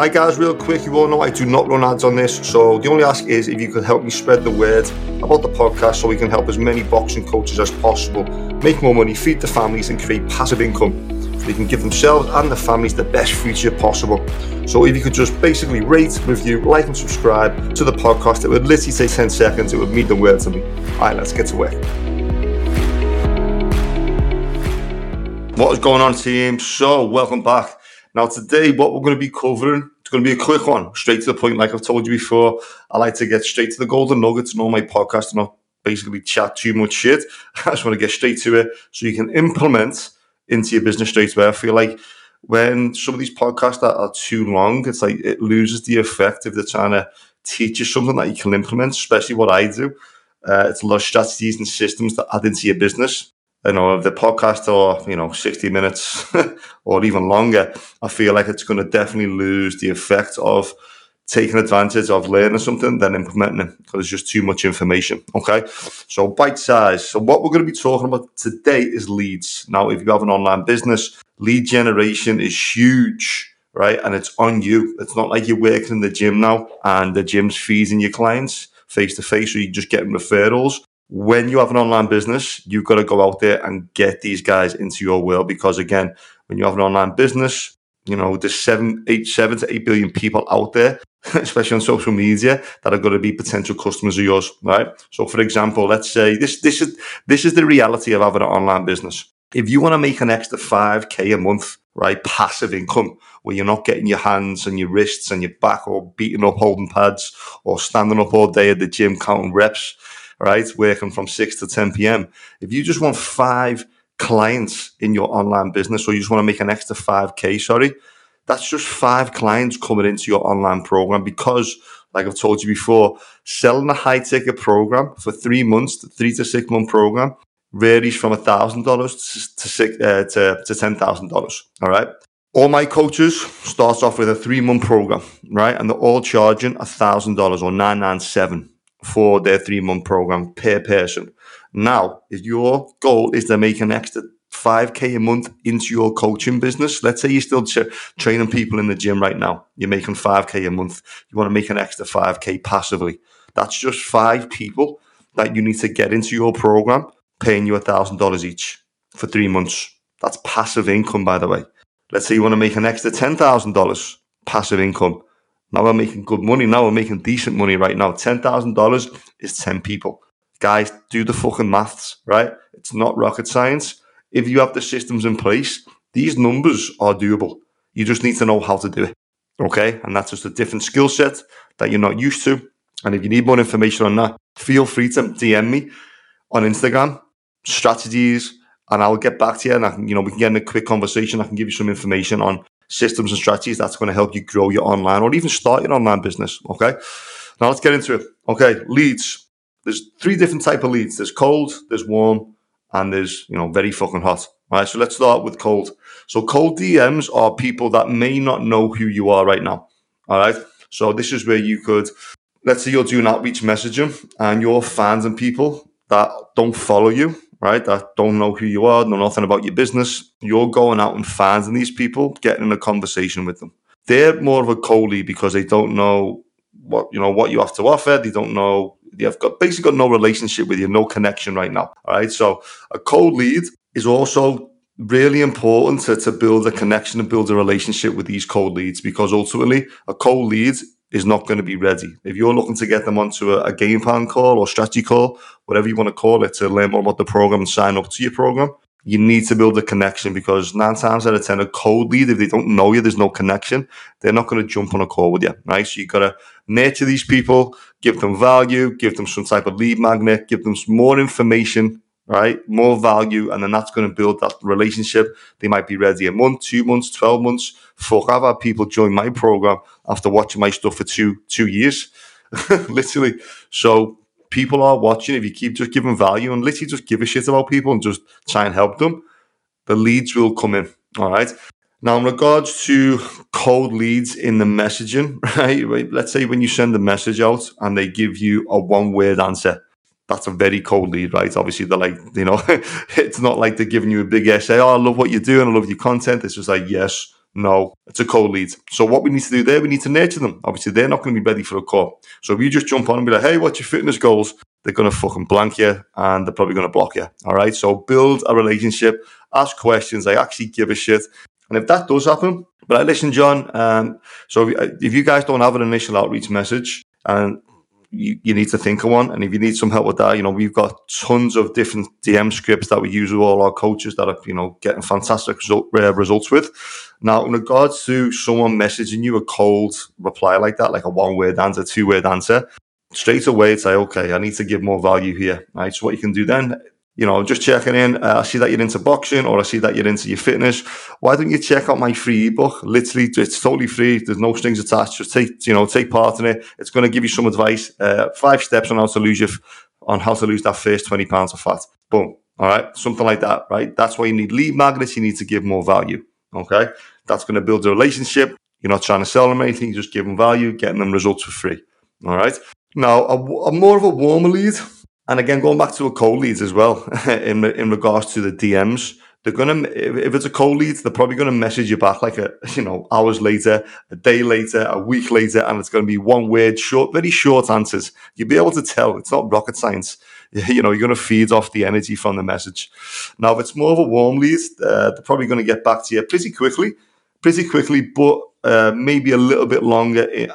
Hi guys, real quick, you all know I do not run ads on this, so the only ask is if you could help me spread the word about the podcast so we can help as many boxing coaches as possible make more money, feed the families, and create passive income so they can give themselves and their families the best future possible. So if you could just basically rate, review, like, and subscribe to the podcast, it would literally take 10 seconds, it would mean the world to me. Alright, let's get to work. What is going on, team? So, welcome back. Now, today, what we're going to be covering, it's going to be a quick one, straight to the point. Like I've told you before, I like to get straight to the golden nuggets and all my podcasts and not basically chat too much shit. I just want to get straight to it so you can implement into your business straight away. I feel like when some of these podcasts are, are too long, it's like it loses the effect if they're trying to teach you something that you can implement, especially what I do. Uh, it's a lot of strategies and systems that add into your business you know, if the podcast or, you know, 60 minutes or even longer, I feel like it's going to definitely lose the effect of taking advantage of learning something than implementing it because it's just too much information. Okay. So bite size. So what we're going to be talking about today is leads. Now, if you have an online business, lead generation is huge. Right. And it's on you. It's not like you're working in the gym now and the gym's feeding your clients face to face, or you're just getting referrals when you have an online business, you've got to go out there and get these guys into your world because again, when you have an online business, you know, there's seven, eight, seven to eight billion people out there, especially on social media, that are going to be potential customers of yours, right? So, for example, let's say this, this is this is the reality of having an online business. If you want to make an extra five k a month, right, passive income, where you're not getting your hands and your wrists and your back all beating up holding pads or standing up all day at the gym counting reps, right? Working from 6 to 10 p.m. If you just want five clients in your online business or you just want to make an extra 5K, sorry, that's just five clients coming into your online program because, like I've told you before, selling a high ticket program for three months, three to six month program varies from $1,000 to, uh, to, to $10,000. All right. All my coaches starts off with a three month program, right? And they're all charging $1,000 or 997 for their three month program per person. Now, if your goal is to make an extra 5k a month into your coaching business, let's say you're still training people in the gym right now, you're making 5k a month, you want to make an extra 5k passively. That's just five people that you need to get into your program, paying you $1,000 each for three months. That's passive income, by the way. Let's say you want to make an extra $10,000 passive income. Now we're making good money. Now we're making decent money right now. $10,000 is 10 people. Guys, do the fucking maths, right? It's not rocket science. If you have the systems in place, these numbers are doable. You just need to know how to do it. Okay. And that's just a different skill set that you're not used to. And if you need more information on that, feel free to DM me on Instagram, strategies, and I'll get back to you. And I can, you know, we can get in a quick conversation. I can give you some information on systems and strategies that's going to help you grow your online or even start your online business. Okay. Now let's get into it. Okay. Leads. There's three different type of leads. There's cold, there's warm, and there's, you know, very fucking hot. All right. So let's start with cold. So cold DMs are people that may not know who you are right now. All right. So this is where you could, let's say you're doing outreach messaging and your fans and people that don't follow you right? That don't know who you are, know nothing about your business. You're going out and finding these people, getting in a conversation with them. They're more of a lead because they don't know what you know what you have to offer. They don't know they've got basically got no relationship with you, no connection right now. All right. So a cold lead is also really important to, to build a connection and build a relationship with these cold leads because ultimately a cold lead is not going to be ready. If you're looking to get them onto a, a, game plan call or strategy call, whatever you want to call it, to learn more about the program and sign up to your program, you need to build a connection because nine times out of ten, a cold lead, if they don't know you, there's no connection, they're not going to jump on a call with you, right? So you've got to nurture these people, give them value, give them some type of lead magnet, give them some more information right? More value, and then that's going to build that relationship. They might be ready a month, two months, 12 months. Fuck, I've had people join my program after watching my stuff for two, two years, literally. So people are watching. If you keep just giving value and literally just give a shit about people and just try and help them, the leads will come in. All right. Now, in regards to cold leads in the messaging, right? Let's say when you send a message out and they give you a one word answer that's a very cold lead, right? Obviously, they're like, you know, it's not like they're giving you a big essay. Oh, I love what you're doing. I love your content. It's just like, yes, No, it's a cold lead. So what we need to do there, we need to nurture them. Obviously, they're not going to be ready for a call. So if you just jump on and be like, hey, what's your fitness goals? They're going to fucking blank you and they're probably going to block you. All right. So build a relationship, ask questions. They actually give a shit. And if that does happen, but I listen, John, um, so if, if you guys don't have an initial outreach message and you, you need to think of one. And if you need some help with that, you know, we've got tons of different DM scripts that we use with all our coaches that are, you know, getting fantastic result, uh, results with. Now, in regards to someone messaging you a cold reply like that, like a one word answer, two word answer, straight away it's like, okay, I need to give more value here. Right. So what you can do then you know, just checking in. Uh, I see that you're into boxing or I see that you're into your fitness. Why don't you check out my free ebook? Literally, it's totally free. There's no strings attached. Just take, you know, take part in it. It's going to give you some advice. Uh, five steps on how to lose your, on how to lose that first 20 pounds of fat. Boom. All right. Something like that, right? That's why you need lead magnets. You need to give more value. Okay. That's going to build a relationship. You're not trying to sell them anything. You're just giving value, getting them results for free. All right. Now, a more of a warmer lead and again, going back to a cold leads as well, in in regards to the DMs, they're gonna if it's a cold lead, they're probably gonna message you back like a you know hours later, a day later, a week later, and it's gonna be one word, short, very short answers. You'll be able to tell it's not rocket science. You know, you're gonna feed off the energy from the message. Now, if it's more of a warm lead, uh, they're probably gonna get back to you pretty quickly, pretty quickly, but uh, maybe a little bit longer. Eh,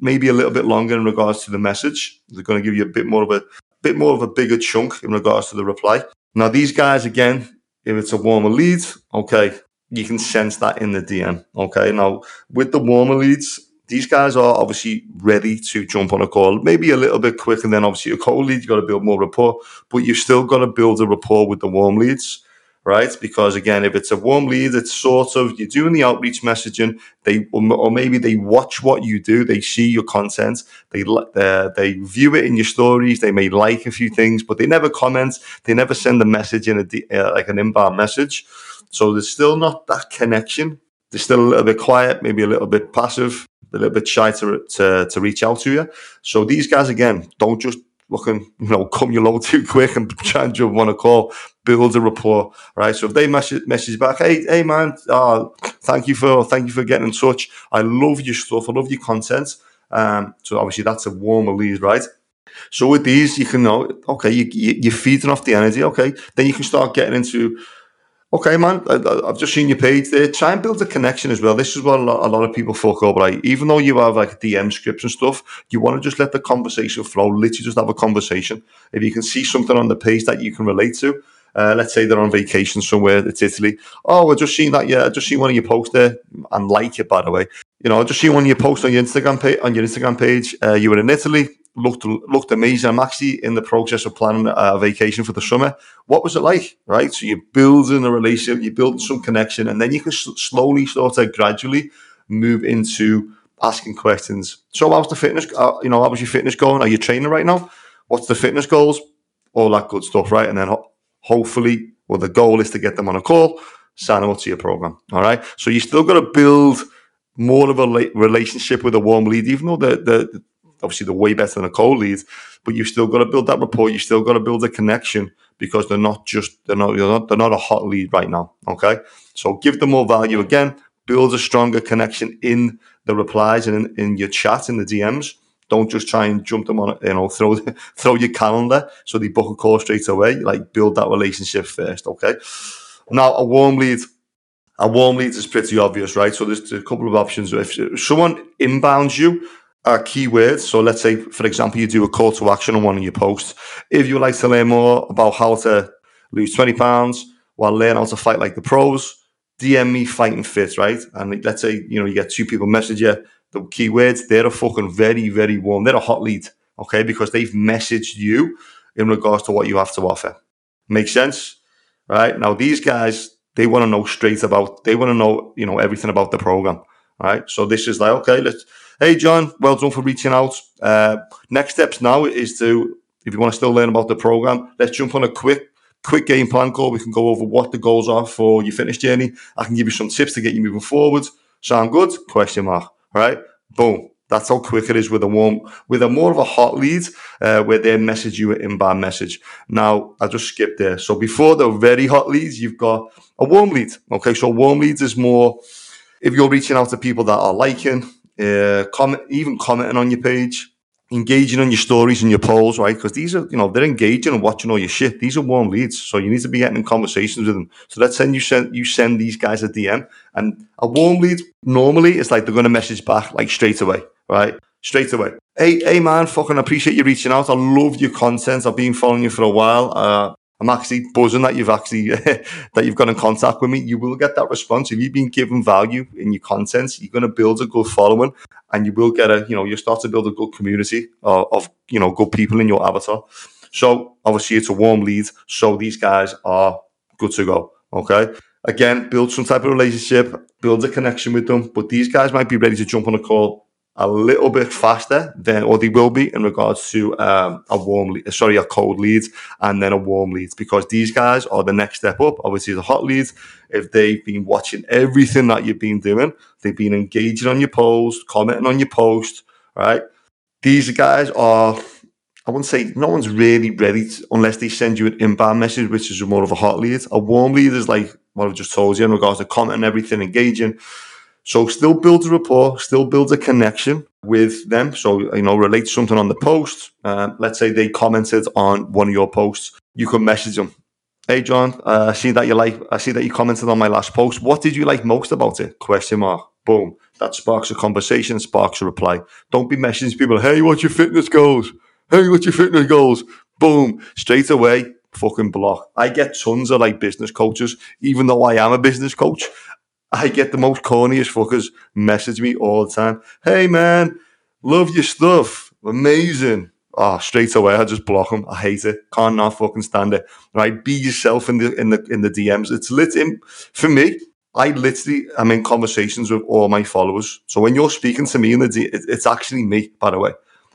maybe a little bit longer in regards to the message. They're going to give you a bit more of a bit more of a bigger chunk in regards to the reply. Now, these guys, again, if it's a warmer lead, okay, you can sense that in the DM. Okay. Now, with the warmer leads, these guys are obviously ready to jump on a call, maybe a little bit quicker than obviously a cold lead. You've got to build more rapport, but you've still got to build a rapport with the warm leads right? Because again, if it's a warm lead, it's sort of you're doing the outreach messaging. They or maybe they watch what you do, they see your content, they they they view it in your stories, they may like a few things, but they never comment, they never send a message in a uh, like an inbound message. So there's still not that connection. They're still a little bit quiet, maybe a little bit passive, a little bit shy to to, to reach out to you. So these guys again don't just looking, you know, come your load too quick and try and jump on a call, build a rapport, right? So if they message, message back, hey, hey man, uh, thank you for thank you for getting in touch. I love your stuff, I love your content. Um, so obviously that's a warmer lead, right? So with these, you can know, okay, you, you, you're feeding off the energy, okay, then you can start getting into Okay, man. I, have just seen your page there. Try and build a connection as well. This is what a lot, a lot of people fuck up. Right, even though you have like DM scripts and stuff, you want to just let the conversation flow. Literally, just have a conversation. If you can see something on the page that you can relate to, uh, let's say they're on vacation somewhere, it's Italy. Oh, I've just seen that. Yeah, I just seen one of your posts there, and like it by the way. You know, I just seen one of your posts on your Instagram page. On your Instagram page, uh, you were in Italy looked looked amazing. I'm actually in the process of planning a vacation for the summer. What was it like? Right, so you're building a relationship, you're building some connection, and then you can slowly, sort of, gradually move into asking questions. So, how's the fitness? Uh, you know, how was your fitness going? Are you training right now? What's the fitness goals? All that good stuff, right? And then ho- hopefully, well, the goal is to get them on a call, sign them up to your program. All right. So you still got to build more of a relationship with a warm lead, even though the, the obviously they're way better than a cold lead, but you've still got to build that rapport. You still got to build a connection because they're not just they're not they're not, they're not a hot lead right now. Okay, so give them more value again. Build a stronger connection in the replies and in, in your chat in the DMs. Don't just try and jump them on, you know, throw throw your calendar so they book a call straight away. Like build that relationship first. Okay. Now a warm lead a warm lead is pretty obvious, right? So there's a couple of options. If someone inbounds you are keywords. So let's say, for example, you do a call to action on one of your posts. If you would like to learn more about how to lose 20 pounds while learn how to fight like the pros, DM me fighting fit, right? And let's say, you know, you get two people message you, the keywords, they're a fucking very, very warm. They're a hot lead, okay? Because they've messaged you in regards to what you have to offer. Make sense? Right? Now, these guys, they want to know straight about, they want to know, you know, everything about the program, right? So this is like, okay, let's, Hey, John, well done for reaching out. Uh, next steps now is to, if you want to still learn about the program, let's jump on a quick quick game plan call. We can go over what the goals are for your fitness journey. I can give you some tips to get you moving forward. Sound good? Question mark. All right. Boom. That's how quick it is with a warm, with a more of a hot lead, uh, where they message you an inbound message. Now, I just skipped there. So before the very hot leads, you've got a warm lead. Okay. So warm leads is more, if you're reaching out to people that are liking, uh, comment, even commenting on your page, engaging on your stories and your polls, right? Because these are, you know, they're engaging and watching all your shit. These are warm leads, so you need to be getting in conversations with them. So let's send you send you send these guys a DM, and a warm lead normally it's like they're going to message back like straight away, right? Straight away. Hey, hey, man, fucking appreciate you reaching out. I love your content. I've been following you for a while. Uh, I'm actually buzzing that you've actually that you've got in contact with me. You will get that response if you've been given value in your content. You're going to build a good following, and you will get a you know you start to build a good community of, of you know good people in your avatar. So obviously it's a warm lead. So these guys are good to go. Okay. Again, build some type of relationship, build a connection with them. But these guys might be ready to jump on a call a little bit faster than, or they will be in regards to um, a warm, sorry, a cold lead and then a warm lead because these guys are the next step up. Obviously, the hot leads, if they've been watching everything that you've been doing, they've been engaging on your post, commenting on your post, right? These guys are, I wouldn't say no one's really ready to, unless they send you an inbound message, which is more of a hot lead. A warm lead is like what I've just told you in regards to commenting everything, engaging so still builds a rapport, still builds a connection with them. So, you know, relate something on the post. Uh, let's say they commented on one of your posts. You can message them. Hey, John, uh, I see that you like, I see that you commented on my last post. What did you like most about it? Question mark. Boom. That sparks a conversation, sparks a reply. Don't be messaging people, hey, what's your fitness goals? Hey, what's your fitness goals? Boom. Straight away, fucking block. I get tons of like business coaches, even though I am a business coach. I get the most corniest fuckers message me all the time. Hey man, love your stuff. Amazing. Oh, straight away, I just block them. I hate it. Can't not fucking stand it. Right? Be yourself in the in the in the DMs. It's lit in for me. I literally am in conversations with all my followers. So when you're speaking to me in the D, it's actually me, by the way.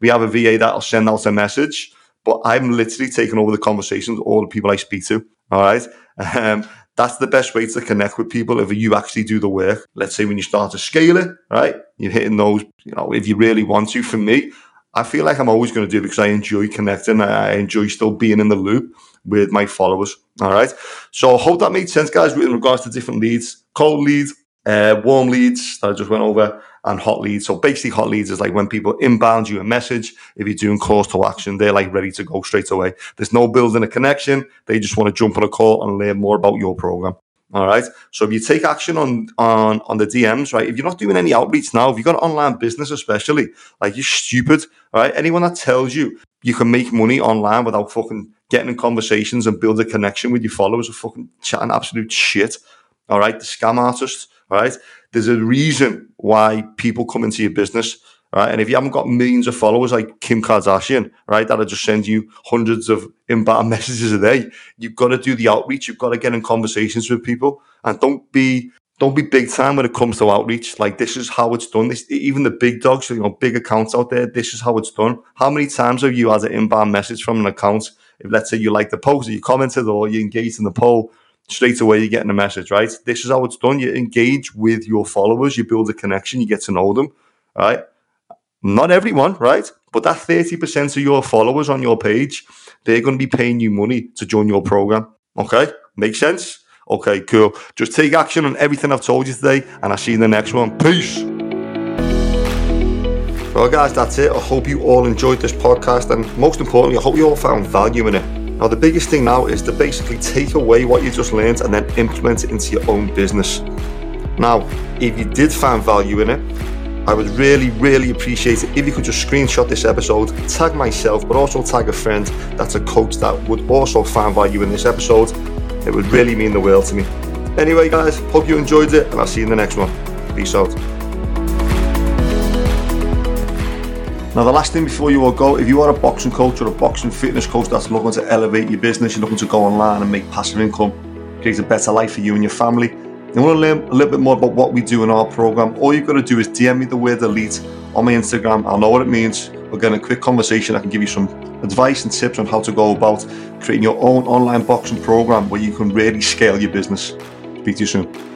We have a VA that'll send out a message, but I'm literally taking over the conversations all the people I speak to. All right. Um, that's the best way to connect with people if you actually do the work. Let's say when you start to scale it, right? You're hitting those, you know, if you really want to. For me, I feel like I'm always going to do it because I enjoy connecting. I enjoy still being in the loop with my followers. All right. So I hope that made sense, guys, with regards to different leads, cold leads, uh, warm leads that I just went over and hot leads. So basically, hot leads is like when people inbound you a message. If you're doing calls to action, they're like ready to go straight away. There's no building a connection. They just want to jump on a call and learn more about your program. All right. So if you take action on on on the DMs, right? If you're not doing any outreach now, if you've got an online business, especially, like you're stupid, all right? Anyone that tells you you can make money online without fucking getting in conversations and build a connection with your followers are fucking chatting absolute shit. All right. The scam artists, right. There's a reason why people come into your business, right? And if you haven't got millions of followers like Kim Kardashian, right, that'll just send you hundreds of inbound messages a day, you've got to do the outreach. You've got to get in conversations with people, and don't be don't be big time when it comes to outreach. Like this is how it's done. This even the big dogs, you know, big accounts out there. This is how it's done. How many times have you had an inbound message from an account? If let's say you like the post, or you commented, or you engaged in the poll, straight away you're getting a message, right? This is how it's done. You engage with your followers, you build a connection, you get to know them, right? Not everyone, right? But that 30% of your followers on your page, they're going to be paying you money to join your program. Okay? Make sense? Okay, cool. Just take action on everything I've told you today, and I'll see you in the next one. Peace. Well, guys, that's it. I hope you all enjoyed this podcast, and most importantly, I hope you all found value in it. Now, the biggest thing now is to basically take away what you just learned and then implement it into your own business. Now, if you did find value in it, I would really, really appreciate it if you could just screenshot this episode, tag myself, but also tag a friend that's a coach that would also find value in this episode. It would really mean the world to me. Anyway, guys, hope you enjoyed it, and I'll see you in the next one. Peace out. Now, the last thing before you all go, if you are a boxing coach or a boxing fitness coach that's looking to elevate your business, you're looking to go online and make passive income, create a better life for you and your family, you want to learn a little bit more about what we do in our program, all you've got to do is DM me the word elite on my Instagram. I'll know what it means. We'll get a quick conversation. I can give you some advice and tips on how to go about creating your own online boxing program where you can really scale your business. Speak to you soon.